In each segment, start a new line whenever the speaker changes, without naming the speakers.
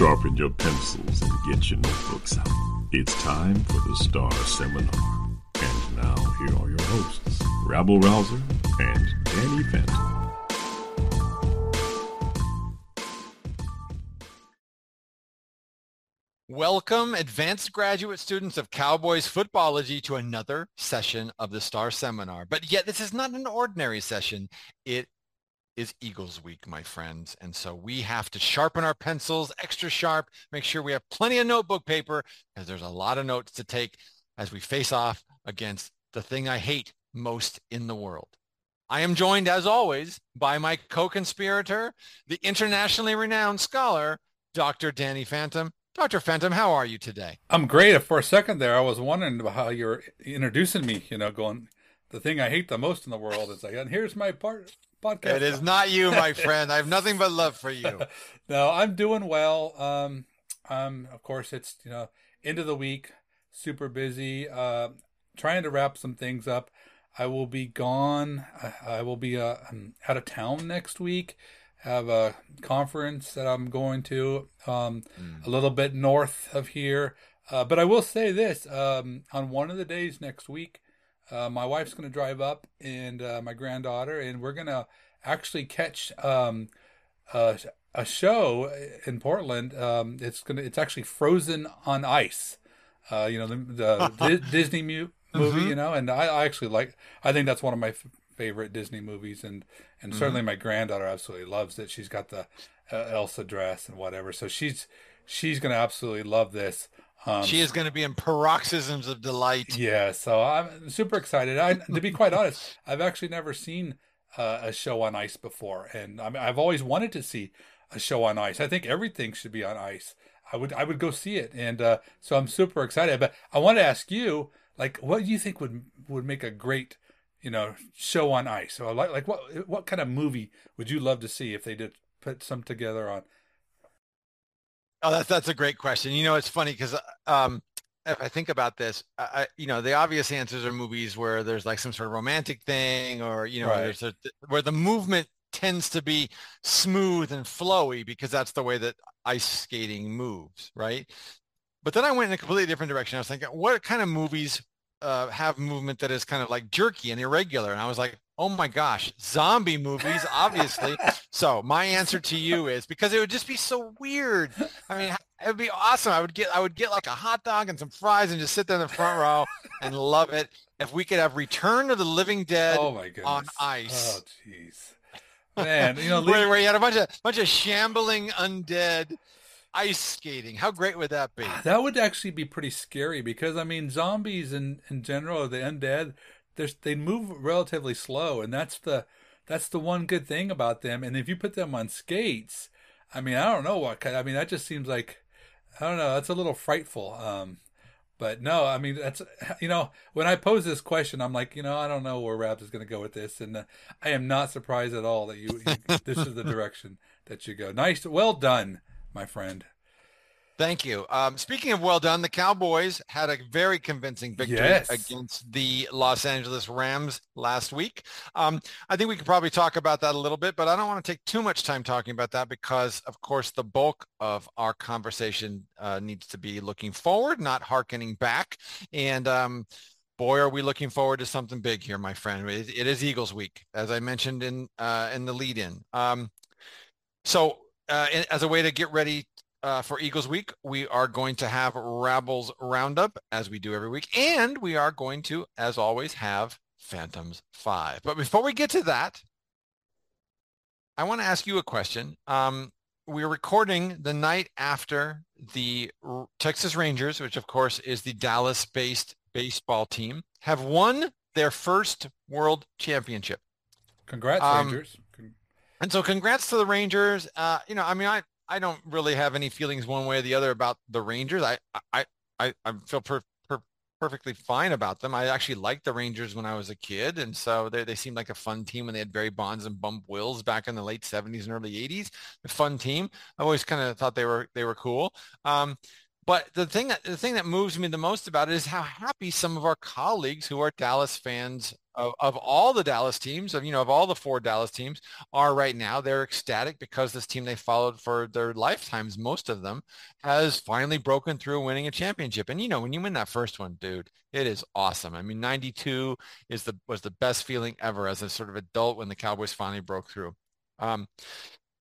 Sharpen your pencils and get your notebooks out. It's time for the STAR Seminar. And now, here are your hosts, Rabble Rouser and Danny Phantom.
Welcome, advanced graduate students of Cowboys Footballogy, to another session of the STAR Seminar. But yet, this is not an ordinary session. It is Eagles week, my friends. And so we have to sharpen our pencils extra sharp, make sure we have plenty of notebook paper because there's a lot of notes to take as we face off against the thing I hate most in the world. I am joined, as always, by my co-conspirator, the internationally renowned scholar, Dr. Danny Phantom. Dr. Phantom, how are you today?
I'm great. For a second there, I was wondering how you're introducing me, you know, going, the thing I hate the most in the world is like, and here's my part podcast.
It is not you, my friend. I have nothing but love for you.
no, I'm doing well. Um, um, of course, it's you know end of the week, super busy. Uh, trying to wrap some things up. I will be gone. I, I will be uh, I'm out of town next week. Have a conference that I'm going to um, mm. a little bit north of here. Uh, but I will say this: um, on one of the days next week, uh, my wife's going to drive up and uh, my granddaughter, and we're going to actually catch um, a, a, show in Portland. Um, it's gonna it's actually Frozen on Ice. Uh, you know the, the Disney mu- movie. Mm-hmm. You know, and I, I, actually like. I think that's one of my f- favorite Disney movies, and and mm-hmm. certainly my granddaughter absolutely loves it. She's got the uh, Elsa dress and whatever, so she's she's going to absolutely love this.
Um, she is going to be in paroxysms of delight.
Yeah, so I'm super excited. I, to be quite honest, I've actually never seen uh, a show on ice before, and I mean, I've always wanted to see a show on ice. I think everything should be on ice. I would I would go see it, and uh, so I'm super excited. But I want to ask you, like, what do you think would would make a great, you know, show on ice? So like like what what kind of movie would you love to see if they did put some together on
Oh, that's that's a great question. You know, it's funny because um, if I think about this, I, you know, the obvious answers are movies where there's like some sort of romantic thing, or you know, right. there's a, where the movement tends to be smooth and flowy because that's the way that ice skating moves, right? But then I went in a completely different direction. I was thinking, what kind of movies uh, have movement that is kind of like jerky and irregular? And I was like, Oh my gosh, zombie movies, obviously. so my answer to you is because it would just be so weird. I mean, it would be awesome. I would get, I would get like a hot dog and some fries and just sit there in the front row and love it. If we could have Return of the Living Dead oh my on ice.
Oh jeez, man, you know,
where, where you had a bunch of bunch of shambling undead ice skating. How great would that be?
That would actually be pretty scary because I mean, zombies in in general, the undead, they move relatively slow, and that's the that's the one good thing about them. And if you put them on skates, I mean, I don't know what kind. I mean, that just seems like I don't know. That's a little frightful. Um, but no, I mean that's you know when I pose this question, I'm like you know I don't know where Rabs is going to go with this, and uh, I am not surprised at all that you, you this is the direction that you go. Nice, well done, my friend.
Thank you. Um, speaking of well done, the Cowboys had a very convincing victory yes. against the Los Angeles Rams last week. Um, I think we could probably talk about that a little bit, but I don't want to take too much time talking about that because, of course, the bulk of our conversation uh, needs to be looking forward, not harkening back. And um, boy, are we looking forward to something big here, my friend. it, it is Eagles week, as I mentioned in uh, in the lead-in. Um, so uh, as a way to get ready uh, for Eagles Week, we are going to have Rabbles Roundup as we do every week, and we are going to, as always, have Phantoms Five. But before we get to that, I want to ask you a question. Um, we're recording the night after the Texas Rangers, which of course is the Dallas-based baseball team, have won their first World Championship.
Congrats, um, Rangers!
And so, congrats to the Rangers. Uh, you know, I mean, I I don't really have any feelings one way or the other about the Rangers. I I I, I feel per, per, perfectly fine about them. I actually liked the Rangers when I was a kid, and so they they seemed like a fun team when they had Barry Bonds and Bump Wills back in the late '70s and early '80s. A fun team. I always kind of thought they were they were cool. Um, but the thing that the thing that moves me the most about it is how happy some of our colleagues who are Dallas fans of, of all the Dallas teams, of you know, of all the four Dallas teams are right now. They're ecstatic because this team they followed for their lifetimes, most of them, has finally broken through winning a championship. And you know, when you win that first one, dude, it is awesome. I mean, 92 is the was the best feeling ever as a sort of adult when the Cowboys finally broke through. Um,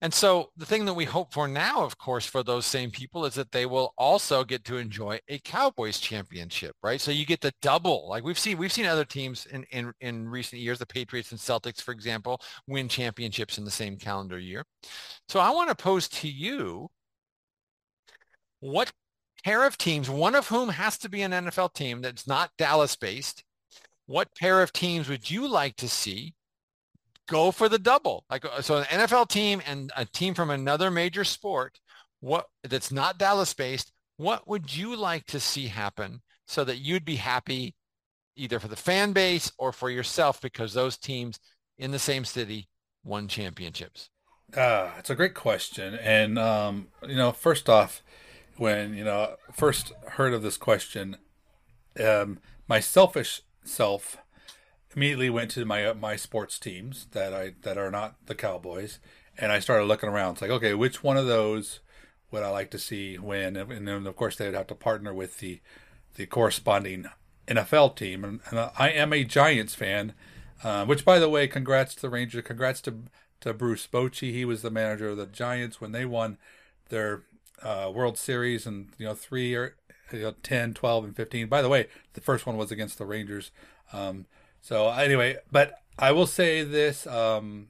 and so the thing that we hope for now, of course, for those same people is that they will also get to enjoy a Cowboys championship, right? So you get the double. Like we've seen, we've seen other teams in, in, in recent years, the Patriots and Celtics, for example, win championships in the same calendar year. So I want to pose to you, what pair of teams, one of whom has to be an NFL team that's not Dallas based, what pair of teams would you like to see go for the double. Like uh, so, an NFL team and a team from another major sport, what that's not Dallas based. What would you like to see happen so that you'd be happy, either for the fan base or for yourself, because those teams in the same city won championships?
Uh, it's a great question, and um, you know, first off, when you know first heard of this question, um, my selfish self immediately went to my uh, my sports teams that I that are not the Cowboys, and I started looking around. It's like, okay, which one of those would I like to see win? And then of course they would have to partner with the the corresponding NFL team. And, and I am a Giants fan, uh, which by the way, congrats to the Rangers, congrats to to Bruce Bochy. He was the manager of the Giants when they won their uh, World Series and you know three or you know, 10, 12, and 15. By the way, the first one was against the Rangers. Um, so anyway, but I will say this: um,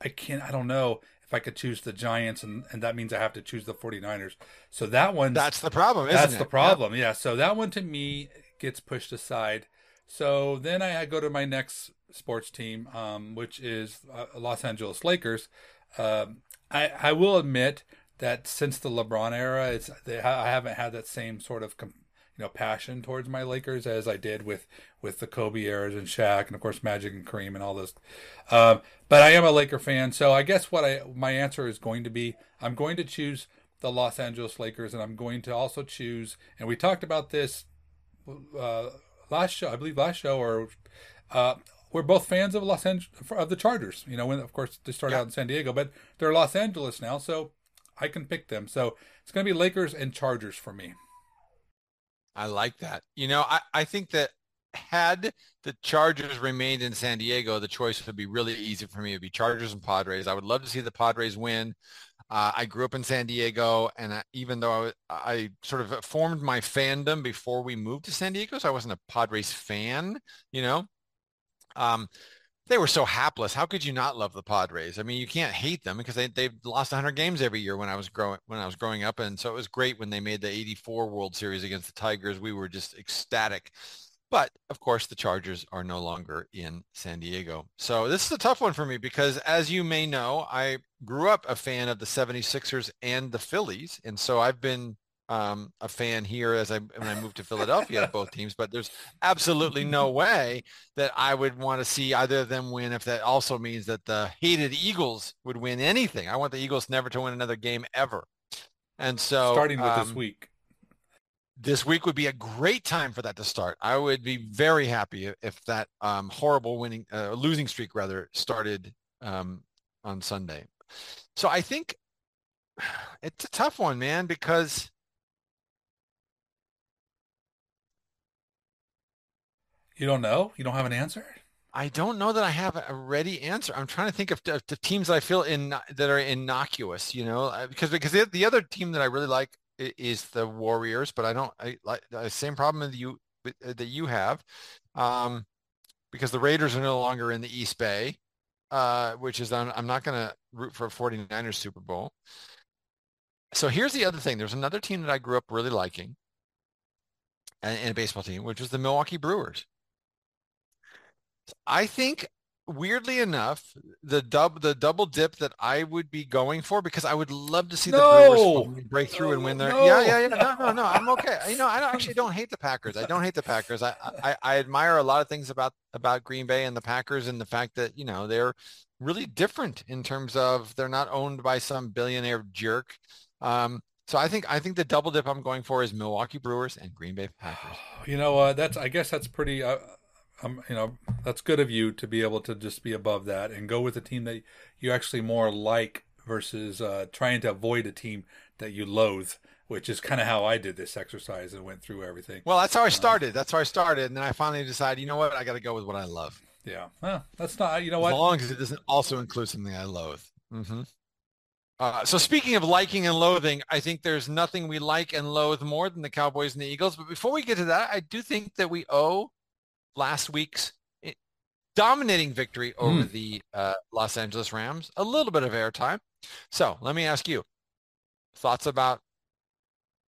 I can't. I don't know if I could choose the Giants, and, and that means I have to choose the 49ers. So that one.
That's the problem, isn't
that's
it?
the problem. Yep. Yeah. So that one to me gets pushed aside. So then I go to my next sports team, um, which is uh, Los Angeles Lakers. Um, I I will admit that since the LeBron era, it's they, I haven't had that same sort of com- you know passion towards my Lakers as I did with with the Kobe eras and Shaq and of course Magic and Kareem and all this. Um, but I am a Laker fan, so I guess what I my answer is going to be I'm going to choose the Los Angeles Lakers, and I'm going to also choose. And we talked about this uh, last show, I believe last show, or uh, we're both fans of Los Angeles of the Chargers. You know, when of course they started yeah. out in San Diego, but they're Los Angeles now, so I can pick them. So it's going to be Lakers and Chargers for me.
I like that. You know, I, I think that had the Chargers remained in San Diego, the choice would be really easy for me. It'd be Chargers and Padres. I would love to see the Padres win. Uh, I grew up in San Diego, and I, even though I, I, sort of formed my fandom before we moved to San Diego, so I wasn't a Padres fan, you know. Um, they were so hapless. How could you not love the Padres? I mean, you can't hate them because they they've lost 100 games every year when I was growing when I was growing up, and so it was great when they made the 84 World Series against the Tigers. We were just ecstatic. But of course, the Chargers are no longer in San Diego. So this is a tough one for me because as you may know, I grew up a fan of the 76ers and the Phillies. And so I've been um, a fan here as I when I moved to Philadelphia of both teams, but there's absolutely no way that I would want to see either of them win if that also means that the hated Eagles would win anything. I want the Eagles never to win another game ever. And so
starting with um, this week.
This week would be a great time for that to start. I would be very happy if that um, horrible winning, uh, losing streak rather, started um, on Sunday. So I think it's a tough one, man, because
You don't know? You don't have an answer?
I don't know that I have a ready answer. I'm trying to think of, the teams I feel in that are innocuous, you know, uh, because because the, the other team that I really like is the Warriors, but I don't I like the same problem that you uh, that you have, um, because the Raiders are no longer in the East Bay, uh, which is I'm, I'm not going to root for a 49ers Super Bowl. So here's the other thing. There's another team that I grew up really liking, and a baseball team, which was the Milwaukee Brewers. I think weirdly enough, the dub the double dip that I would be going for because I would love to see
no.
the Brewers break through no, and win their
no.
yeah yeah yeah no no no I'm okay you know I actually don't hate the Packers I don't hate the Packers I, I I admire a lot of things about about Green Bay and the Packers and the fact that you know they're really different in terms of they're not owned by some billionaire jerk um, so I think I think the double dip I'm going for is Milwaukee Brewers and Green Bay Packers.
You know, uh, that's I guess that's pretty. Uh, um, you know, that's good of you to be able to just be above that and go with a team that you actually more like versus uh, trying to avoid a team that you loathe, which is kind of how I did this exercise and went through everything.
Well, that's how I uh, started. that's how I started, and then I finally decided, you know what, I got to go with what I love.
Yeah, well, that's not. You know what?
As long as it doesn't also include something I loathe. Mm-hmm. Uh, so speaking of liking and loathing, I think there's nothing we like and loathe more than the Cowboys and the Eagles. But before we get to that, I do think that we owe last week's eh, dominating victory over mm. the uh, Los Angeles Rams a little bit of airtime. So let me ask you, thoughts about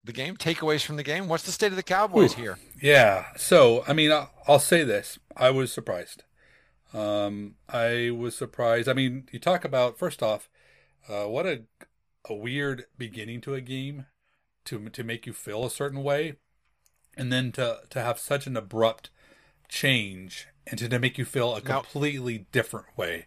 the game, takeaways from the game? What's the state of the Cowboys Ooh, here?
Yeah. So, I mean, I'll, I'll, say this. I was surprised. Um, I was surprised. I mean, you talk about, first off, uh, what a, a weird beginning to a game to, to make you feel a certain way. And then to, to have such an abrupt change and to make you feel a completely now, different way.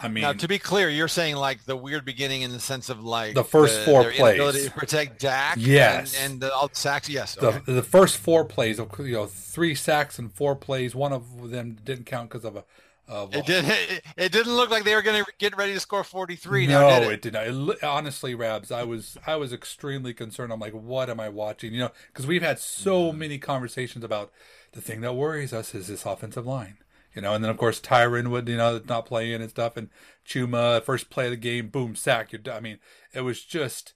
I mean,
now to be clear, you're saying like the weird beginning in the sense of like
the first the, four plays,
to protect Dak,
yes,
and, and the all sacks, yes.
Okay. The, the first four plays, you know, three sacks and four plays. One of them didn't count because of a. Of
it did. It, it, didn't look like they were going to get ready to score 43.
No,
now, did
it? it did not. It, honestly, Rabs, I was I was extremely concerned. I'm like, what am I watching? You know, because we've had so mm. many conversations about the thing that worries us is this offensive line. You know, and then of course Tyron would, you know, not playing and stuff, and Chuma first play of the game, boom, sack. you I mean, it was just,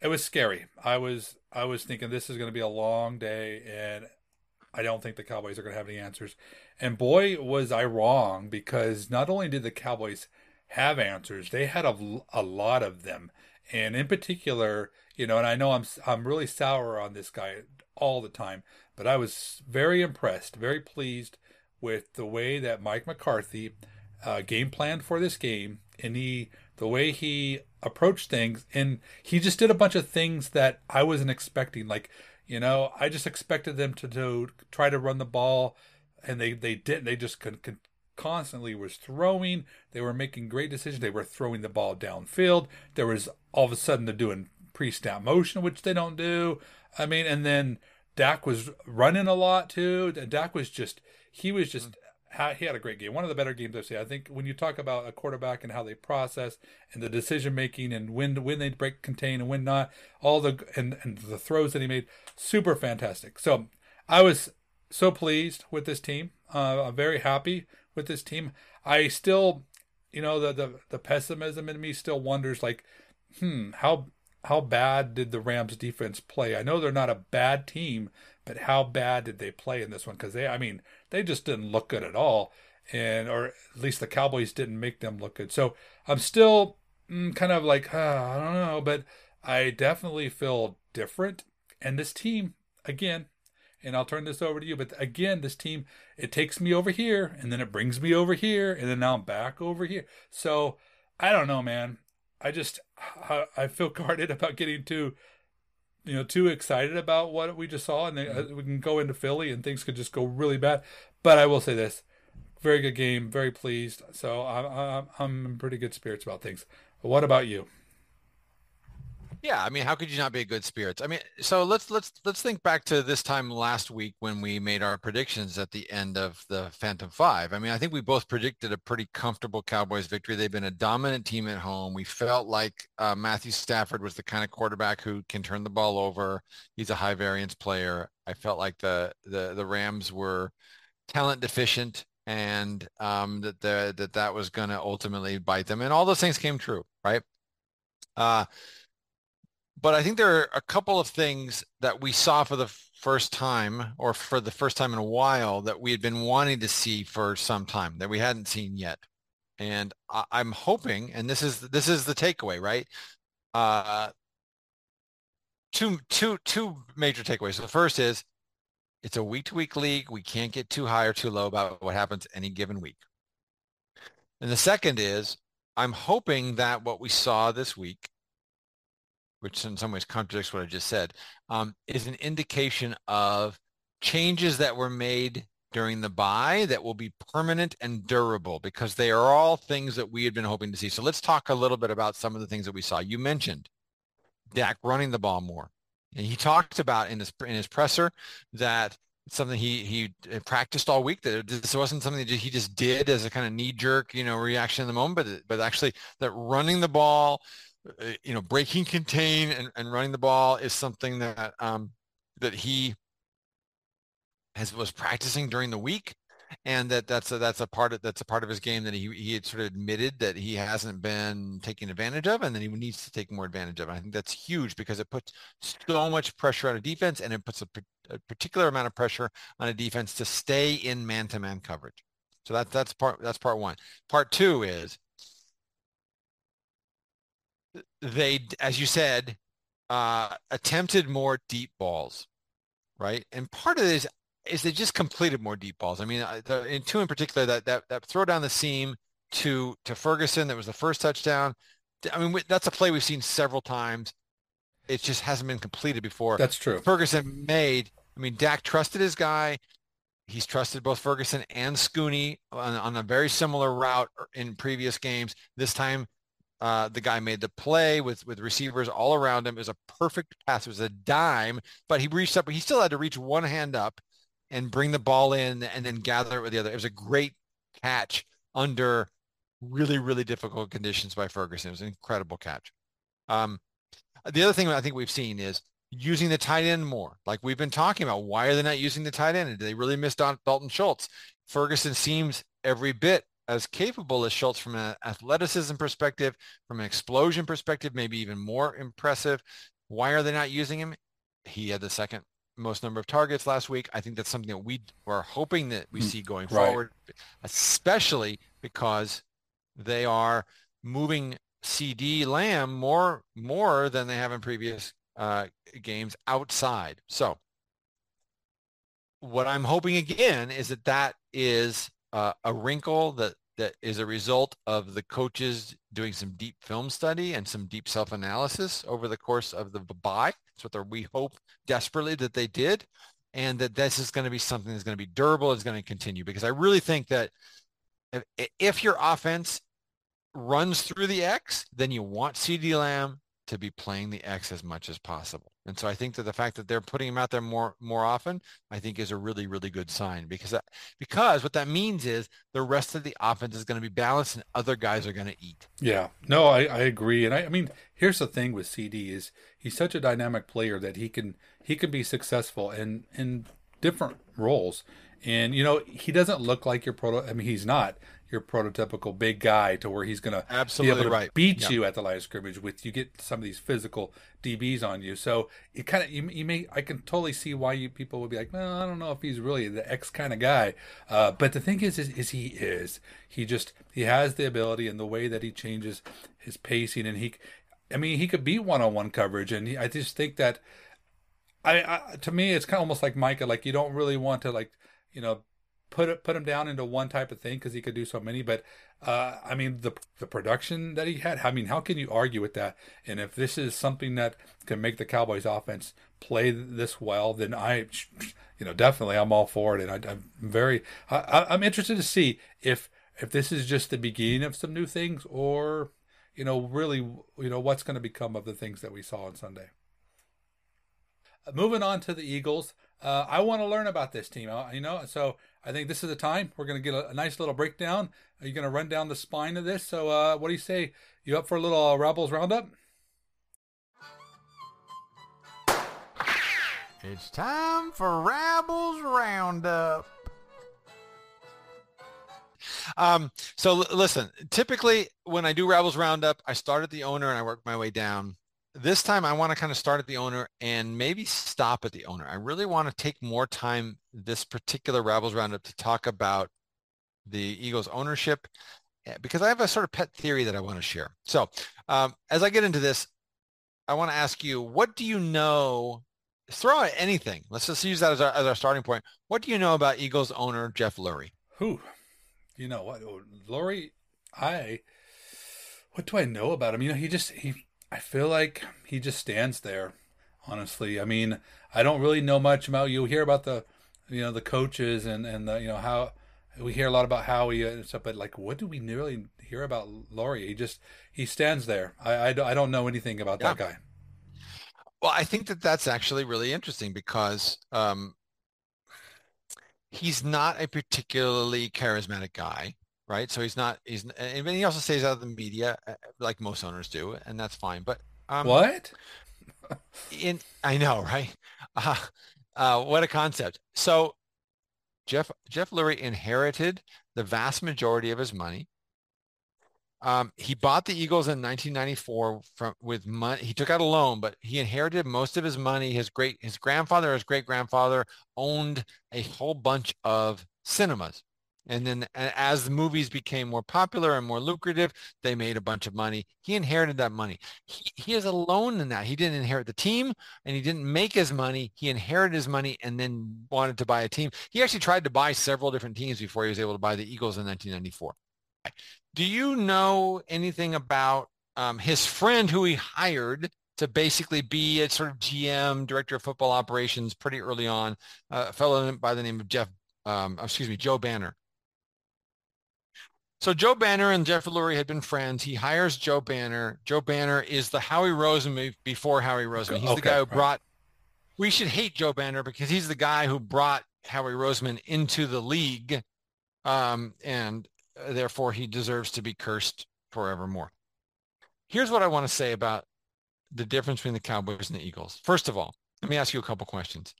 it was scary. I was, I was thinking this is going to be a long day, and I don't think the Cowboys are going to have any answers. And boy, was I wrong because not only did the Cowboys have answers, they had a, a lot of them, and in particular, you know, and I know I'm I'm really sour on this guy all the time, but I was very impressed, very pleased with the way that Mike McCarthy uh, game planned for this game, and he the way he approached things, and he just did a bunch of things that I wasn't expecting. Like, you know, I just expected them to, to try to run the ball, and they they didn't. They just con- con- constantly was throwing. They were making great decisions. They were throwing the ball downfield. There was all of a sudden they're doing pre-snap motion, which they don't do. I mean, and then Dak was running a lot too. Dak was just he was just mm. he had a great game. One of the better games I've seen. I think when you talk about a quarterback and how they process and the decision making and when when they break contain and when not, all the and and the throws that he made, super fantastic. So I was so pleased with this team. Uh, I'm very happy with this team. I still, you know, the the the pessimism in me still wonders like, hmm, how how bad did the Rams defense play? I know they're not a bad team, but how bad did they play in this one? Because they, I mean, they just didn't look good at all, and or at least the Cowboys didn't make them look good. So I'm still mm, kind of like, uh, I don't know, but I definitely feel different. And this team, again, and I'll turn this over to you. But again, this team, it takes me over here, and then it brings me over here, and then now I'm back over here. So I don't know, man. I just I feel guarded about getting too you know too excited about what we just saw, and then uh, we can go into Philly and things could just go really bad. But I will say this: very good game, very pleased. So I'm I'm in pretty good spirits about things. But what about you?
Yeah, I mean, how could you not be a good spirits? I mean, so let's let's let's think back to this time last week when we made our predictions at the end of the Phantom Five. I mean, I think we both predicted a pretty comfortable Cowboys victory. They've been a dominant team at home. We felt like uh, Matthew Stafford was the kind of quarterback who can turn the ball over. He's a high variance player. I felt like the the the Rams were talent deficient and um, that the, that that was going to ultimately bite them, and all those things came true, right? Uh, but I think there are a couple of things that we saw for the first time, or for the first time in a while, that we had been wanting to see for some time that we hadn't seen yet, and I, am hoping, and this is this is the takeaway, right? Uh, two two two major takeaways. The first is it's a week to week league. We can't get too high or too low about what happens any given week. And the second is I'm hoping that what we saw this week, which in some ways contradicts what I just said, um, is an indication of changes that were made during the buy that will be permanent and durable because they are all things that we had been hoping to see. So let's talk a little bit about some of the things that we saw. You mentioned Dak running the ball more. And he talked about in his in his presser that something he he practiced all week. That this wasn't something that he just did as a kind of knee jerk, you know, reaction in the moment, but but actually that running the ball, uh, you know, breaking contain and, and running the ball is something that um, that he has was practicing during the week and that that's a, that's a part of that's a part of his game that he he had sort of admitted that he hasn't been taking advantage of, and then he needs to take more advantage of. And I think that's huge because it puts so much pressure on a defense, and it puts a, a particular amount of pressure on a defense to stay in man-to-man coverage. So that's that's part that's part one. Part two is they, as you said, uh, attempted more deep balls, right? And part of this, is they just completed more deep balls. I mean, the, in two in particular, that that that throw down the seam to to Ferguson that was the first touchdown. I mean, that's a play we've seen several times. It just hasn't been completed before.
That's true.
Ferguson made. I mean, Dak trusted his guy. He's trusted both Ferguson and Scooney on, on a very similar route in previous games. This time, uh, the guy made the play with with receivers all around him. It was a perfect pass. It was a dime, but he reached up. He still had to reach one hand up and bring the ball in and then gather it with the other. It was a great catch under really, really difficult conditions by Ferguson. It was an incredible catch. Um, the other thing I think we've seen is using the tight end more. Like we've been talking about, why are they not using the tight end? Did they really miss Dalton Schultz? Ferguson seems every bit as capable as Schultz from an athleticism perspective, from an explosion perspective, maybe even more impressive. Why are they not using him? He had the second most number of targets last week. I think that's something that we are hoping that we hmm. see going right. forward, especially because they are moving CeeDee Lamb more more than they have in previous uh, games outside. So what I'm hoping again is that that is uh, a wrinkle that that is a result of the coaches doing some deep film study and some deep self-analysis over the course of the bye. That's what we hope desperately that they did. And that this is going to be something that's going to be durable, it's going to continue. Because I really think that if, if your offense runs through the X, then you want CeeDee Lamb to be playing the X as much as possible. And so I think that the fact that they're putting him out there more more often, I think is a really really good sign because that, because what that means is the rest of the offense is going to be balanced and other guys are going to eat.
Yeah, no, I, I agree, and I, I mean here's the thing with CeeDee is he's such a dynamic player that he can he can be successful in in different roles. And you know he doesn't look like your proto. I mean he's not, your prototypical big guy to where he's going to
absolutely
be able
to right.
beat
yep.
you at the line of scrimmage with you get some of these physical DBs on you. So it kind of you, you, may I can totally see why you people would be like, well, I don't know if he's really the X kind of guy. Uh, but the thing is, is, is he is he just he has the ability and the way that he changes his pacing and he, I mean, he could beat one on one coverage and he, I just think that. I, I to me it's kind of almost like Micah like you don't really want to like you know put it, put him down into one type of thing because he could do so many. But uh, I mean, the the production that he had. I mean, how can you argue with that? And if this is something that can make the Cowboys offense play this well, then I, you know, definitely I'm all for it. And I, am very I, I'm interested to see if if this is just the beginning of some new things or you know really you know what's going to become of the things that we saw on Sunday. Moving on to the Eagles, uh, I want to learn about this team. You know, so I think this is the time. We're going to get a, a, nice little breakdown. Are you going to run down the spine of this? So, uh, what do you say? You up for a little uh, Rabbles roundup?
It's time for Rabbles Roundup. Um, so l- listen, typically when I do Rabbles Roundup, I start at the owner and I work my way down. This time I want to kind of start at the owner and maybe stop at the owner. I really want to take more time this particular Rabbles Roundup to talk about the Eagles ownership eh, because I have a sort of pet theory that I want to share. So um, as I get into this, I want to ask you, what do you know? Throw out anything. Let's just use that as our, as our starting point. What do you know about Eagles owner Jeff Lurie?
Who? You know what, Lurie? I. What do I know about him? You know, he just he. I feel like he just stands there. Honestly, I mean, I don't really know much about. You hear about the, you know, the coaches and and the you know how we hear a lot about Howie and stuff, but like, what do we really hear about Lurie? He just he stands there. I I, I don't know anything about yeah. that guy.
Well, I think that that's actually really interesting because um, he's not a particularly charismatic guy, right? So he's not. He's and he also stays out of the media uh, like most owners do, and that's fine. But
um, what?
in I know, right? Uh, uh, what a concept. So Jeff Jeff Lurie inherited the vast majority of his money. Um, he bought the Eagles in 1994 from with money. He took out a loan, but he inherited most of his money. His great his grandfather, his great grandfather owned a whole bunch of cinemas. And then as the movies became more popular and more lucrative, they made a bunch of money. He inherited that money. He, he is alone in that. He didn't inherit the team and he didn't make his money. He inherited his money and then wanted to buy a team. He actually tried to buy several different teams before he was able to buy the Eagles in 1994. Do you know anything about um, his friend who he hired to basically be a sort of GM, director of football operations pretty early on, uh, a fellow by the name of Jeff, um, excuse me, Joe Banner. So Joe Banner and Jeff Lurie had been friends. He hires Joe Banner. Joe Banner is the Howie Roseman before Howie Roseman. He's okay, the guy who brought. We should hate Joe Banner because he's the guy who brought Howie Roseman into the league, um, and therefore he deserves to be cursed forevermore. Here's what I want to say about the difference between the Cowboys and the Eagles. First of all, let me ask you a couple questions.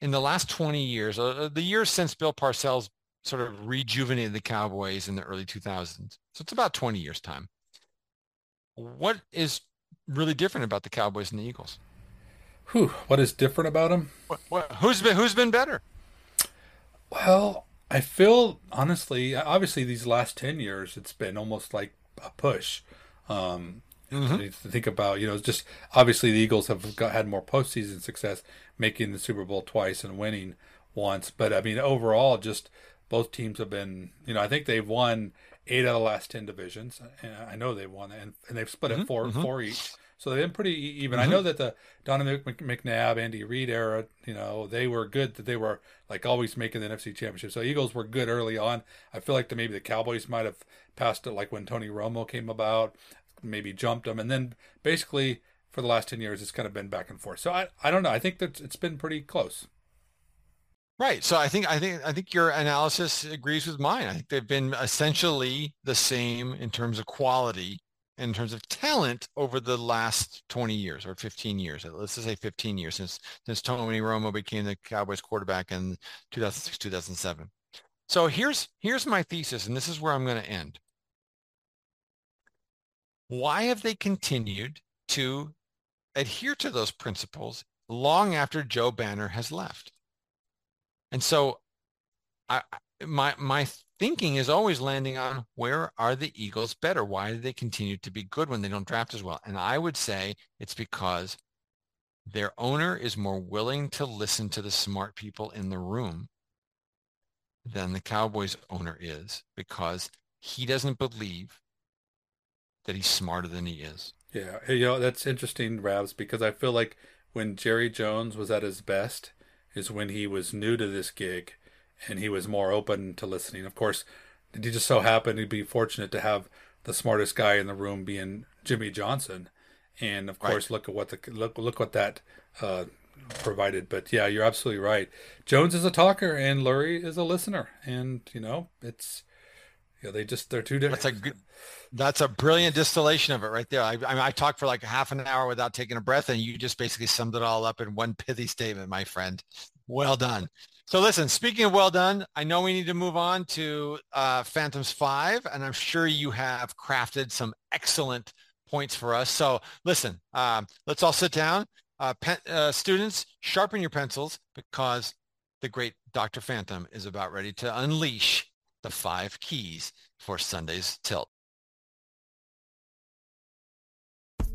In the last 20 years, uh, the years since Bill Parcells sort of rejuvenated the Cowboys in the early 2000s. So it's about 20 years time. What is really different about the Cowboys and the Eagles?
Whew, what is different about them?
What, what, who's been who's been better?
Well, I feel honestly, obviously these last 10 years it's been almost like a push. Um, mm-hmm. think about, you know, just obviously the Eagles have got, had more postseason success, making the Super Bowl twice and winning once. But I mean, overall, just both teams have been, you know, I think they've won eight out of the last ten divisions. And I know they've won, and, and they've split mm-hmm, it 4 mm-hmm. four each. So they've been pretty even. Mm-hmm. I know that the Donovan McNabb, Andy Reid era, you know, they were good. That they were like always making the NFC Championship. So Eagles were good early on. I feel like the, maybe the Cowboys might have passed it, like when Tony Romo came about, maybe jumped them, and then basically for the last ten years, it's kind of been back and forth. So I, I don't know. I think that it's been pretty close.
Right. So I think I think I think your analysis agrees with mine. I think they've been essentially the same in terms of quality, in terms of talent over the last 20 years or 15 years. Let's just say 15 years since since Tony Romo became the Cowboys quarterback in 2006 2007. So here's here's my thesis, and this is where I'm going to end. Why have they continued to adhere to those principles long after Joe Banner has left? And so I, my, my thinking is always landing on where are the Eagles better? Why do they continue to be good when they don't draft as well? And I would say it's because their owner is more willing to listen to the smart people in the room than the Cowboys owner is because he doesn't believe that he's smarter than he is.
Yeah, you know, that's interesting, Rabs, because I feel like when Jerry Jones was at his best, is when he was new to this gig and he was more open to listening. Of course, he just so happened to be fortunate to have the smartest guy in the room being Jimmy Johnson. And of course, right. look at what the look look what that uh, provided. But yeah, you're absolutely right. Jones is a talker and Lurie is a listener, and you know it's you know, they just they're two different.
That's a good, that's a brilliant distillation of it right there. I, I, I talked for like half an hour without taking a breath, and you just basically summed it all up in one pithy statement, my friend. Well done. So listen, speaking of well done, I know we need to move on to uh, Phantoms 5, and I'm sure you have crafted some excellent points for us. So listen, um, let's all sit down. Uh, pen, uh, students, sharpen your pencils because the great Dr. Phantom is about ready to unleash the five keys for Sunday's tilt.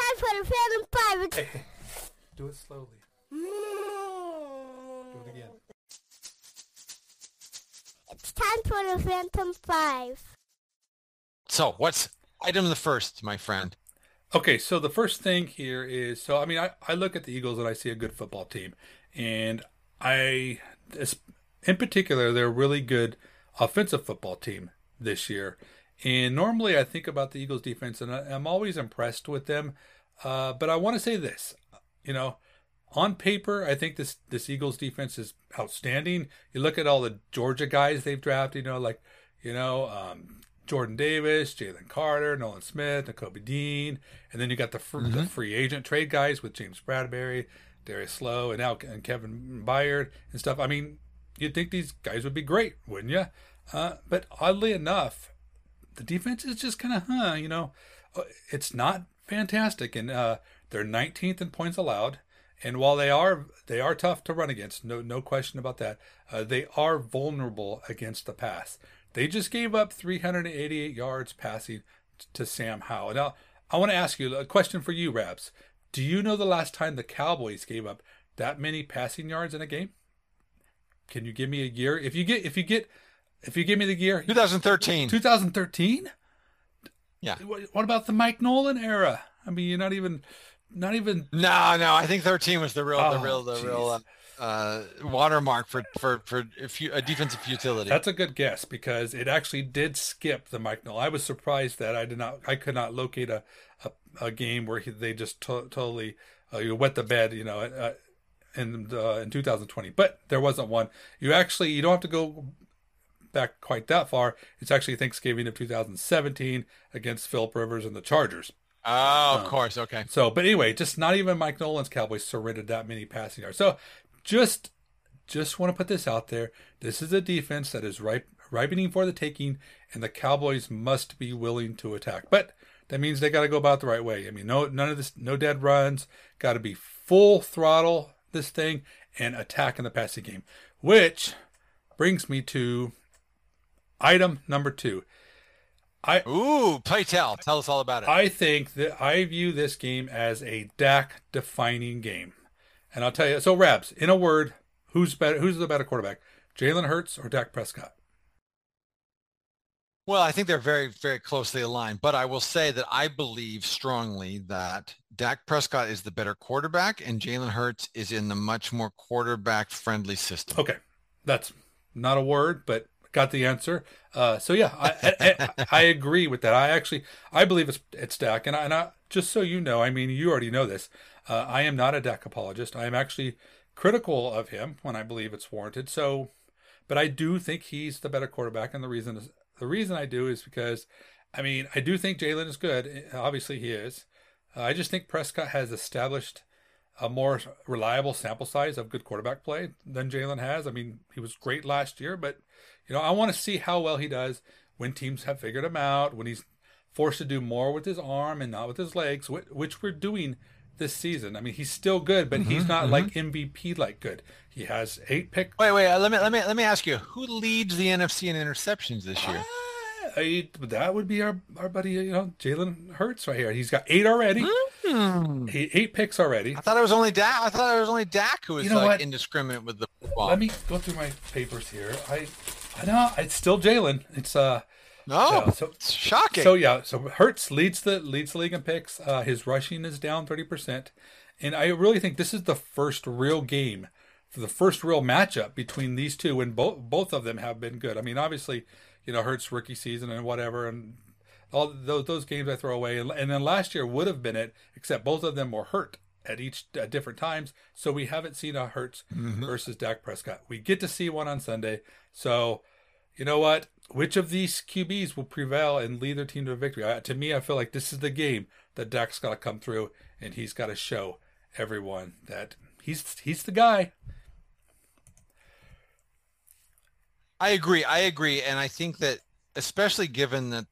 time for the Phantom Five.
Hey, hey, do it slowly. Do it again.
It's time for the Phantom Five.
So what's item the first, my friend?
Okay, so the first thing here is so I mean I, I look at the Eagles and I see a good football team, and I in particular they're a really good offensive football team this year. And normally I think about the Eagles defense and I, am always impressed with them. Uh, but I want to say this, you know, on paper I think this this Eagles defense is outstanding. You look at all the Georgia guys they've drafted, you know, like you know um, Jordan Davis, Jalen Carter, Nolan Smith, Nakobe Dean, and then you got the, fr- mm-hmm. the free agent trade guys with James Bradberry, Darius Slay, and now and Kevin Byard and stuff. I mean, you'd think these guys would be great, wouldn't you? Uh, but oddly enough, the defense is just kind of, huh, you know, uh, it's not fantastic, and uh, they're 19th in points allowed. And while they are they are tough to run against, no no question about that, uh, they are vulnerable against the pass. They just gave up 388 yards passing to Sam Howell. Now, I want to ask you a question for you, Rabs. Do you know the last time the Cowboys gave up that many passing yards in a game? Can you give me a year? If you get, if you get, if you give me the year,
2013.
2013.
Yeah.
What about the Mike Nolan era? I mean, you're not even, not even.
No, no. I think 13 was the real, oh, the real, the geez. real. Uh, uh, watermark for for for a defensive futility.
That's a good guess because it actually did skip the Mike Nolan. I was surprised that I did not. I could not locate a a, a game where he, they just to, totally uh, you wet the bed. You know. Uh, in uh, in 2020, but there wasn't one. You actually you don't have to go back quite that far. It's actually Thanksgiving of 2017 against Philip Rivers and the Chargers.
Oh, of um, course. Okay.
So, but anyway, just not even Mike Nolan's Cowboys surrendered that many passing yards. So just just want to put this out there. This is a defense that is ripe, ripening for the taking, and the Cowboys must be willing to attack. But that means they got to go about the right way. I mean, no none of this, no dead runs. Got to be full throttle this thing and attack in the passing game. Which brings me to item number two.
I ooh, play tell. Tell us all about it.
I think that I view this game as a Dak defining game. And I'll tell you. So, Rabs, in a word, who's better? Who's the better quarterback, Jalen Hurts or Dak Prescott?
Well, I think they're very, very closely aligned. But I will say that I believe strongly that Dak Prescott is the better quarterback, and Jalen Hurts is in the much more quarterback-friendly system.
Okay, that's not a word, but got the answer. Uh, so yeah, I, I, I, agree with that. I actually I believe it's it's Dak, and I, and I, just so you know, I mean you already know this. Uh, I am not a Dak apologist. I am actually critical of him when I believe it's warranted. So, but I do think he's the better quarterback, and the reason is the reason I do is because, I mean, I do think Jalen is good. Obviously, he is. Uh, I just think Prescott has established a more reliable sample size of good quarterback play than Jalen has. I mean, he was great last year, but you know, I want to see how well he does when teams have figured him out, when he's forced to do more with his arm and not with his legs, which we're doing this season. I mean, he's still good, but mm-hmm, he's not mm-hmm. like MVP like good. He has eight picks.
Wait, wait. Uh, let me let me let me ask you: Who leads the NFC in interceptions this year?
Uh, that would be our our buddy, you know, Jalen Hurts right here. He's got eight already. Mm. He, eight picks already.
I thought it was only Dak. I thought it was only Dak who was you know like what? indiscriminate with the ball.
Let me go through my papers here. I, Know it's still Jalen. It's uh.
No, so, so it's shocking.
So yeah, so Hurts leads the leads the league in picks. Uh, his rushing is down thirty percent, and I really think this is the first real game for the first real matchup between these two, and both both of them have been good. I mean, obviously, you know, Hurts rookie season and whatever, and all those those games I throw away, and, and then last year would have been it, except both of them were hurt at each at different times. So we haven't seen a Hurts mm-hmm. versus Dak Prescott. We get to see one on Sunday. So you know what? Which of these QBs will prevail and lead their team to a victory? I, to me, I feel like this is the game that Dak's got to come through, and he's got to show everyone that he's he's the guy.
I agree. I agree, and I think that especially given that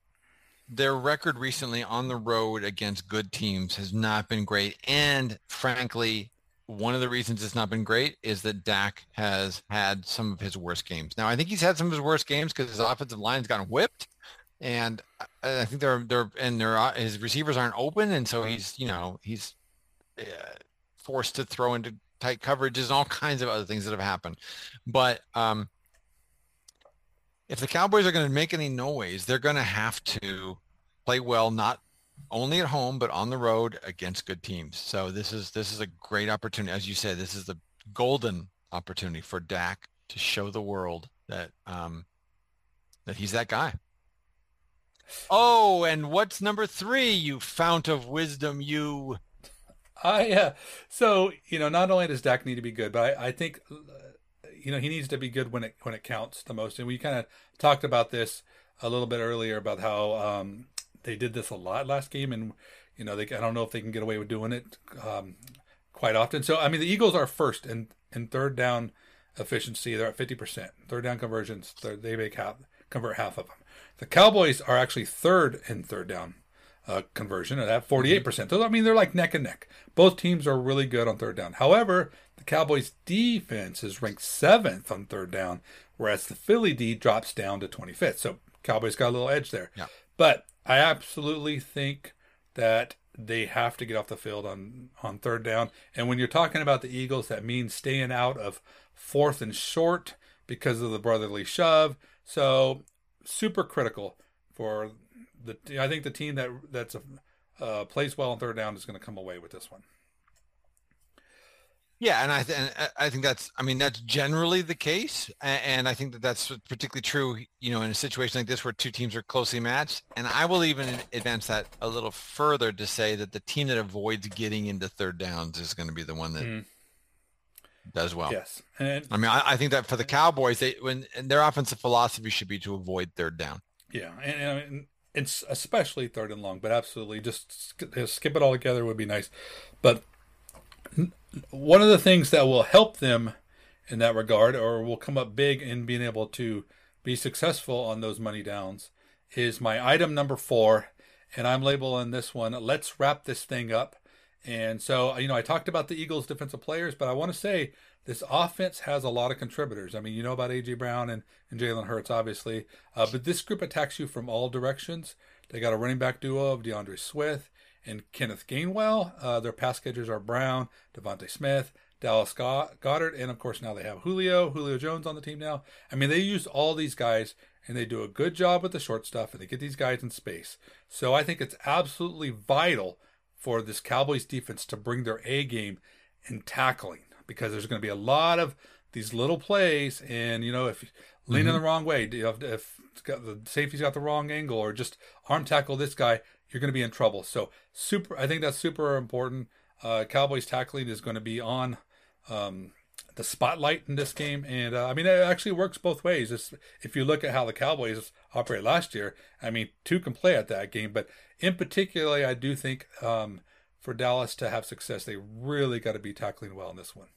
their record recently on the road against good teams has not been great, and frankly, one of the reasons it's not been great is that Dak has had some of his worst games. Now, I think he's had some of his worst games because his offensive line's gotten whipped, and I think they're they're and they're uh, his receivers aren't open, and so he's you know he's uh, forced to throw into tight coverages and all kinds of other things that have happened. But um, if the Cowboys are going to make any noise, they're going to have to play well, not only at home but on the road against good teams. So this is this is a great opportunity, as you said. This is the golden opportunity for Dak to show the world that um, that he's that guy. Oh, and what's number three? You fount of wisdom, you.
I uh, so you know not only does Dak need to be good, but I, I think you know he needs to be good when it when it counts the most. And we kind of talked about this a little bit earlier about how um, they did this a lot last game, and you know they I don't know if they can get away with doing it um, quite often. So I mean the Eagles are first in in third down efficiency. They're at fifty percent. Third down conversions. They make half convert half of them. The Cowboys are actually third in third down uh, conversion at 48%. Mm-hmm. So, I mean, they're like neck and neck. Both teams are really good on third down. However, the Cowboys defense is ranked seventh on third down, whereas the Philly D drops down to 25th. So, Cowboys got a little edge there.
Yeah.
But I absolutely think that they have to get off the field on, on third down. And when you're talking about the Eagles, that means staying out of fourth and short because of the brotherly shove. So, super critical for the I think the team that that's a, uh, plays well on third down is going to come away with this one.
Yeah, and I th- and I think that's I mean that's generally the case, and I think that that's particularly true. You know, in a situation like this where two teams are closely matched, and I will even advance that a little further to say that the team that avoids getting into third downs is going to be the one that mm. does well.
Yes,
and I mean I, I, think that for the Cowboys, they when their offensive philosophy should be to avoid third down.
Yeah, and, and it's especially third and long, but absolutely just skip it all together would be nice. But one of the things that will help them in that regard, or will come up big in being able to be successful on those money downs, is my item number four. And I'm labeling this one, let's wrap this thing up. And so, you know, I talked about the Eagles' defensive players, but I want to say this offense has a lot of contributors. I mean, you know about A.J. Brown and, and Jalen Hurts, obviously, uh, but this group attacks you from all directions. They got a running back duo of D'Andre Swift and Kenneth Gainwell. Uh, their pass catchers are Brown, DeVonta Smith, Dallas Goedert, and of course now they have Julio, Julio Jones on the team now. I mean, they use all these guys and they do a good job with the short stuff and they get these guys in space. So I think it's absolutely vital for this Cowboys defense to bring their A game in tackling because there's going to be a lot of these little plays, and you know if leaning mm-hmm. the wrong way, if, if the safety's got the wrong angle, or just arm tackle this guy, you're going to be in trouble. So super, I think that's super important. Uh, Cowboys tackling is going to be on um, the spotlight in this game, and uh, I mean it actually works both ways. It's, if you look at how the Cowboys operated last year, I mean two can play at that game, but in particular, I do think um, for Dallas to have success, they really got to be tackling well in this one.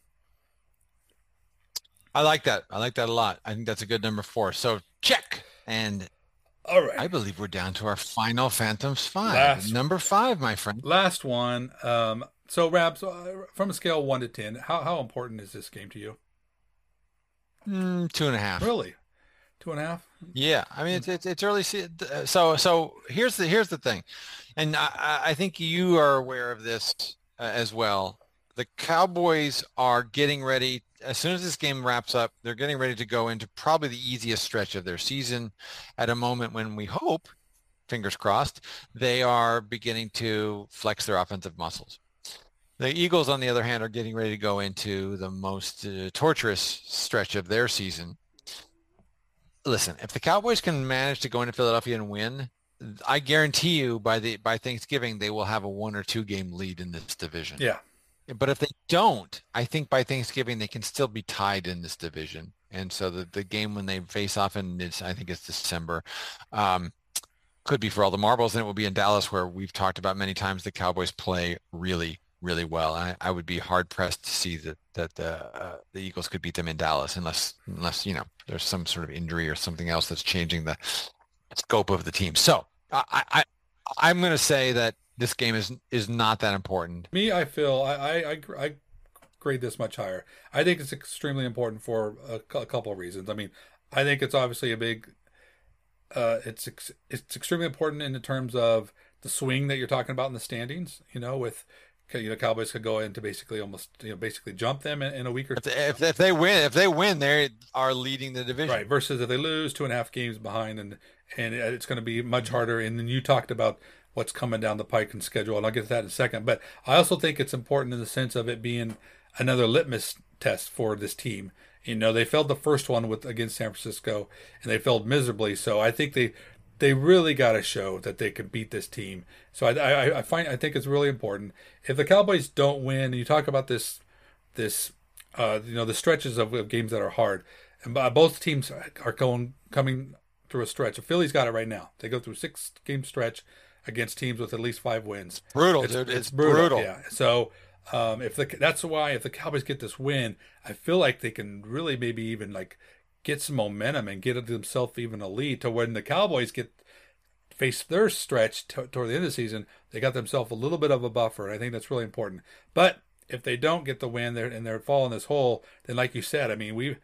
I like that. I like that a lot. I think that's a good number four. So check. And
All right.
I believe we're down to our final Phantoms five.
Last-
Number five, my friend.
Last one. Um, so, Rabs, uh, from a scale of one to ten, how how important is this game to you?
Mm, two and a half.
Really, two and a half?
Yeah, I mean it's it's, it's early. se- So so here's the here's the thing, and I, I- I think you are aware of this uh, as well. The Cowboys are getting ready as soon as this game wraps up. They're getting ready to go into probably the easiest stretch of their season, at a moment when we hope, fingers crossed, they are beginning to flex their offensive muscles. The Eagles, on the other hand, are getting ready to go into the most uh, torturous stretch of their season listen, if the Cowboys can manage to go into Philadelphia and win, I guarantee you by the by Thanksgiving they will have a one or two game lead in this division.
Yeah.
But if they don't, I think by Thanksgiving they can still be tied in this division. And so the, the game when they face off in I think it's December, um, could be for all the marbles, and it will be in Dallas, where we've talked about many times the Cowboys play really, really well. I, I would be hard pressed to see that that the uh, the Eagles could beat them in Dallas, unless unless you know there's some sort of injury or something else that's changing the scope of the team. So I, I I'm going to say that this game is is not that important.
Me, I feel I I, I, I grade this much higher. I think it's extremely important for a, a couple of reasons. I mean, I think it's obviously a big. Uh, it's ex- it's extremely important in the terms of the swing that you're talking about in the standings. You know, with you know Cowboys could go into basically almost you know basically jump them in, in a week or
If if, if they win, if they win, they are leading the division.
Right. Versus if they lose two and a half games behind, and and it's going to be much harder. And then you talked about what's coming down the pike and schedule, and I'll get to that in a second. But I also think it's important in the sense of it being another litmus test for this team. You know, they failed the first one with against San Francisco, and they failed miserably. So I think they they really got to show that they can beat this team. So I, I I find I think it's really important. If the Cowboys don't win, and you talk about this this uh, you know the stretches of, of games that are hard, and both teams are going coming through a stretch. Philly's got it right now. They go through six game stretch against teams with at least five wins.
Brutal,
It's,
dude.
it's
It's,
brutal.
brutal.
Yeah. So um, if the that's why if the Cowboys get this win, I feel like they can really maybe even like get some momentum and get themselves even a lead to when the Cowboys get face their stretch t- toward the end of the season, they got themselves a little bit of a buffer. And I think that's really important. But if they don't get the win there and they're falling this hole, then like you said, I mean we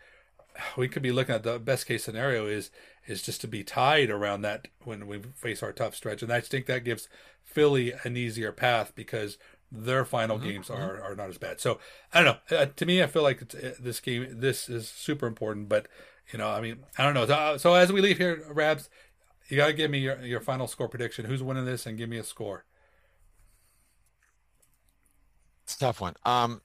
we could be looking at the best case scenario is is just to be tied around that when we face our tough stretch, and I think that gives Philly an easier path because their final games are, are not as bad. So I don't know. Uh, to me, I feel like it's, uh, this game this is super important, but you know, I mean, I don't know. So, so as we leave here, Rabs, you got to give me your your final score prediction. Who's winning this, and give me a score.
It's a tough one. Um,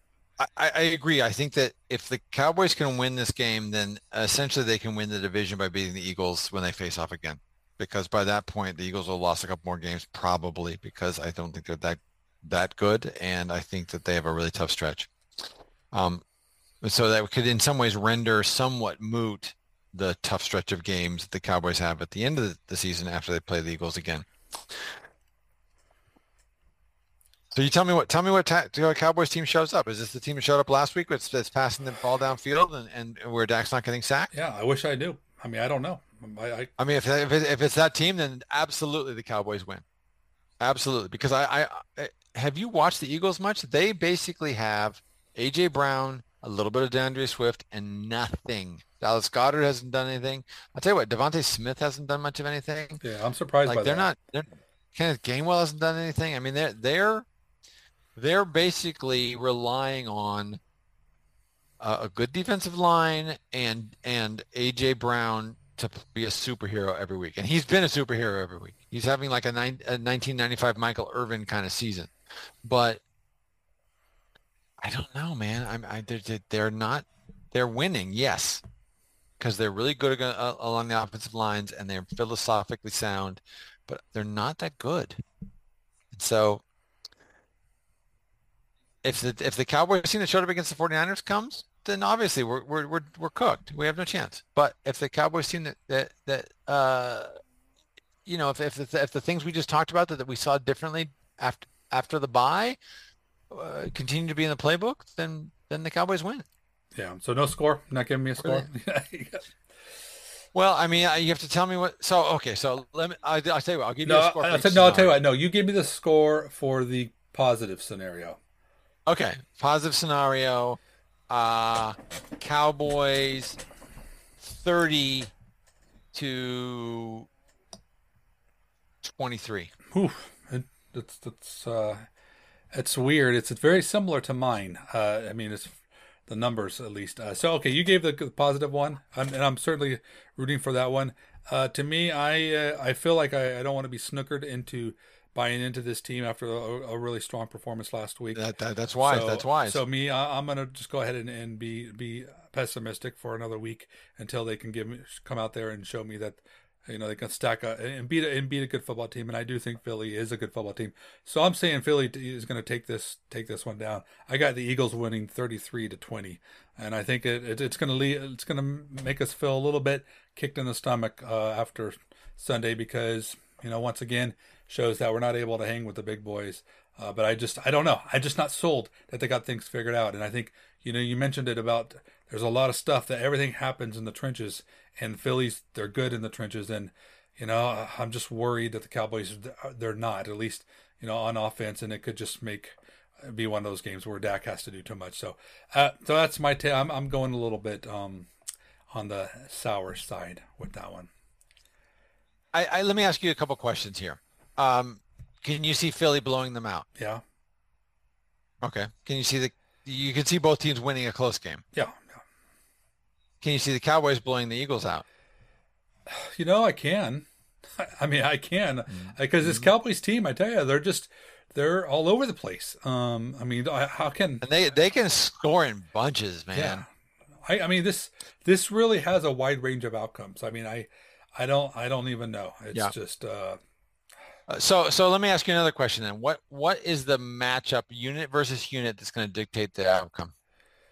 I, I agree. I think that if the Cowboys can win this game, then essentially they can win the division by beating the Eagles when they face off again. Because by that point, the Eagles will have lost a couple more games, probably because I don't think they're that that good, and I think that they have a really tough stretch. Um, so that could, in some ways, render somewhat moot the tough stretch of games that the Cowboys have at the end of the season after they play the Eagles again. So you tell me what tell me what ta- what Cowboys team shows up. Is this the team that showed up last week that's, that's passing the ball downfield and, and where Dak's not getting sacked?
Yeah, I wish I knew. I mean, I don't know. I, I
I mean, if if, it, if it's that team, then absolutely the Cowboys win. Absolutely, because I, I, I have you watched the Eagles much? They basically have AJ Brown, a little bit of D'Andre Swift, and nothing. Dallas Goedert hasn't done anything. I'll tell you what, DeVonta Smith hasn't done much of anything.
yeah, I'm surprised by
like they're
that.
not. They're, Kenneth Gainwell hasn't done anything. I mean, they're they're they're basically relying on a, a good defensive line and and AJ Brown to be a superhero every week, and he's been a superhero every week. He's having like a, nine, a 1995 Michael Irvin kind of season, but I don't know, man. I'm I they're, they're not they're winning, yes, because they're really good along the offensive lines and they're philosophically sound, but they're not that good. So if the if the Cowboys team that showed up against the 49ers comes, then obviously we're we're we're, we're cooked. We have no chance. But if the Cowboys team that that, that uh you know if if the, if the things we just talked about that, that we saw differently after after the bye uh, continue to be in the playbook, then then the Cowboys win.
Yeah. So no score. Not giving me a score.
Well, I mean, you have to tell me what. So, okay, so let me. I, will tell you what. I'll give
no,
you a score.
I, no, I'll tell you what. No, you give me the score for the positive scenario.
Okay, positive scenario. Uh, Cowboys, thirty to twenty-three.
Oof, it, that's that's uh, it's weird. It's, it's very similar to mine. Uh, I mean, it's the numbers at least. Uh, so okay, you gave the, the positive one, I'm, and I'm certainly rooting for that one. Uh, to me, I uh, I feel like I, I don't want to be snookered into buying into this team after a, a really strong performance last week.
That, that that's wise.
So,
that's wise.
So me, I, am gonna just go ahead and, and be be pessimistic for another week until they can give me come out there and show me that you know they can stack up and beat and beat a good football team. And I do think Philly is a good football team. So I'm saying Philly is going to take this take this one down. I got the Eagles winning 33 to 20, and I think it, it it's going to lead, it's going to make us feel a little bit kicked in the stomach uh, after Sunday because you know once again shows that we're not able to hang with the big boys. Uh, but I just I don't know. I'm just not sold that they got things figured out. And I think you know you mentioned it about there's a lot of stuff that everything happens in the trenches, and Phillies they're good in the trenches, and you know I'm just worried that the Cowboys they're not at least you know on offense, and it could just make be one of those games where Dak has to do too much. So uh, so that's my. I'm I'm going a little bit um on the sour side with that one.
I, I let me ask you a couple questions here. Um, can you see Philly blowing them out?
Yeah.
Okay. Can you see the? You can see both teams winning a close game.
Yeah. yeah.
Can you see the Cowboys blowing the Eagles out?
You know, I can. I mean, I can because mm-hmm. this Cowboys team, I tell you, they're just they're all over the place. Um, I mean, how can
and they they can score in bunches, man. Yeah.
I, I mean this this really has a wide range of outcomes. I mean, I I don't I don't even know. It's yeah. just uh,
so so let me ask you another question then. What what is the matchup unit versus unit that's going to dictate the outcome?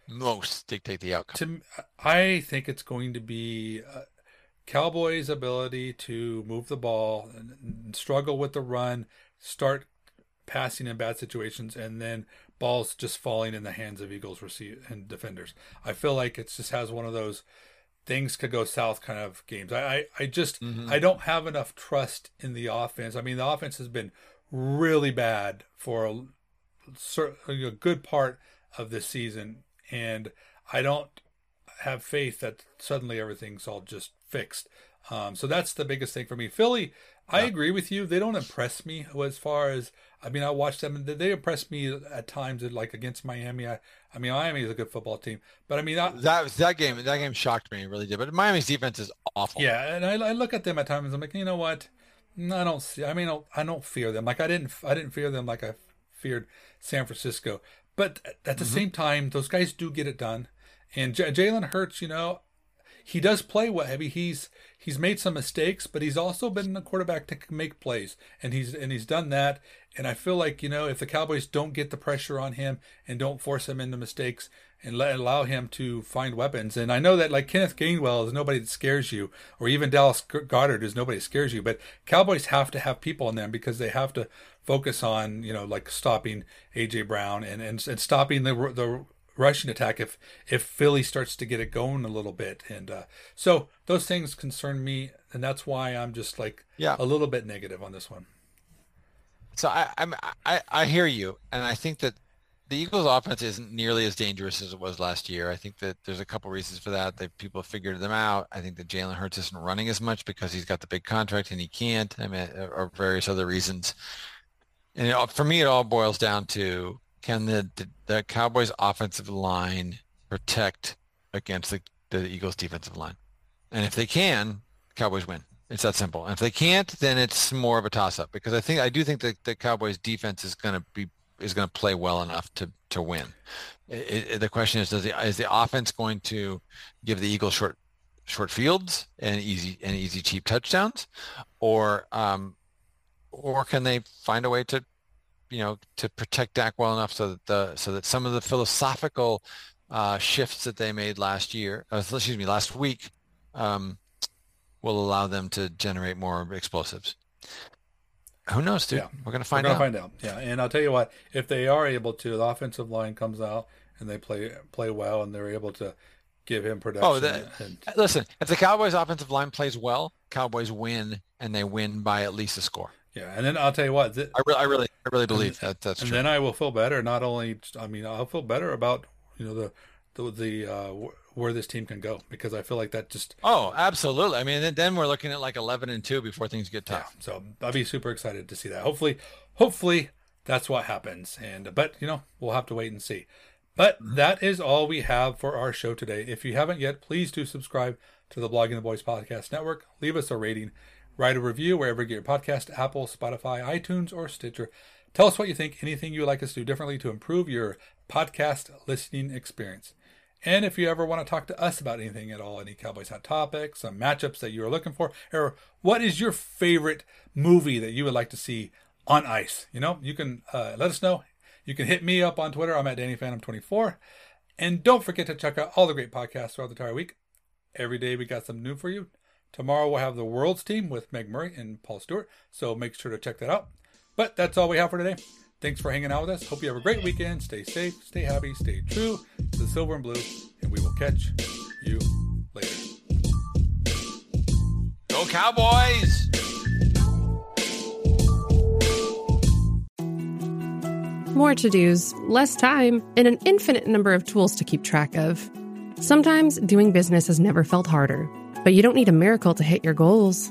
Most dictate the outcome.
To, I think it's going to be uh, Cowboys' ability to move the ball and, and struggle with the run, start passing in bad situations, and then balls just falling in the hands of Eagles receive and defenders. I feel like it just has one of those things could go south kind of games. I, I, I just mm-hmm. I don't have enough trust in the offense. I mean, the offense has been really bad for a, a good part of this season, and I don't have faith that suddenly everything's all just fixed. Um, so that's the biggest thing for me. Philly, I agree with you. They don't impress me as far as I mean. I watched them and they impressed me at times. Like against Miami, I, I mean Miami is a good football team, but I mean I,
that that game that game shocked me. Really did. But Miami's defense is awful.
Yeah, and I, I look at them at times. I'm like, you know what? I don't see. I mean, I don't fear them. Like I didn't. I didn't fear them like I feared San Francisco. But at the mm-hmm. same time, those guys do get it done. And J- Jalen Hurts, you know, he does play well. Heavy. He's he's made some mistakes, but he's also been a quarterback to make plays, and he's and he's done that. And I feel like you know if the Cowboys don't get the pressure on him and don't force him into mistakes and let allow him to find weapons, and I know that like Kenneth Gainwell is nobody that scares you, or even Dallas Goedert is nobody that scares you, but Cowboys have to have people in them because they have to focus on you know like stopping AJ Brown and and, and stopping the the rushing attack if if Philly starts to get it going a little bit. And uh, so those things concern me, and that's why I'm just like yeah. a little bit negative on this one.
So I, I'm I, I hear you, and I think that the Eagles' offense isn't nearly as dangerous as it was last year. I think that there's a couple reasons for that. That people figured them out. I think that Jalen Hurts isn't running as much because he's got the big contract and he can't. I mean, uh, or various other reasons. And it, for me, it all boils down to can the, the, the Cowboys offensive line protect against the, the Eagles defensive line? And if they can, Cowboys win. It's that simple. And if they can't, then it's more of a toss-up because I think I do think that the Cowboys defense is going to be is going to play well enough to to win. It, it, the question is, does the is the offense going to give the Eagles short short fields and easy and easy cheap touchdowns, or um, or can they find a way to you know, to protect Dak well enough so that the so that some of the philosophical uh, shifts that they made last year, uh, excuse me, last week, um, will allow them to generate more explosives. Who knows, dude? Yeah. We're gonna find
We're
gonna
out. Find out. Yeah, and I'll tell you what, if they are able to, the offensive line comes out and they play play well, and they're able to give him production.
Oh, and, listen, if the Cowboys offensive line plays well, Cowboys win and they win by at least a score.
Yeah, and then I'll tell you what, th-
I, re- I really, I really believe and, that that's
and
true.
And then I will feel better. Not only, I mean, I'll feel better about you know the the, the uh, where this team can go because I feel like that just.
Oh, absolutely. I mean, then, we're looking at like eleven and two before things get tough.
Yeah, so I'll be super excited to see that. Hopefully, hopefully that's what happens. And uh, but you know we'll have to wait and see. But mm-hmm. that is all we have for our show today. If you haven't yet, please do subscribe to the Blogging the Boys Podcast Network. Leave us a rating, write a review wherever you get your podcast, Apple, Spotify, iTunes, or Stitcher. Tell us what you think, anything you would like us to do differently to improve your podcast listening experience. And if you ever want to talk to us about anything at all, any Cowboys hot topics, some matchups that you are looking for, or what is your favorite movie that you would like to see on ice, you know, you can uh, let us know you can hit me up on Twitter. I'm at DannyPhantom24. And don't forget to check out all the great podcasts throughout the entire week. Every day we got some new for you. Tomorrow we'll have the World's Team with Meg Murray and Paul Stewart. So make sure to check that out. But that's all we have for today. Thanks for hanging out with us. Hope you have a great weekend. Stay safe, stay happy, stay true to the silver and blue. And we will catch you later.
Go Cowboys!
More to dos, less time, and an infinite number of tools to keep track of. Sometimes doing business has never felt harder, but you don't need a miracle to hit your goals.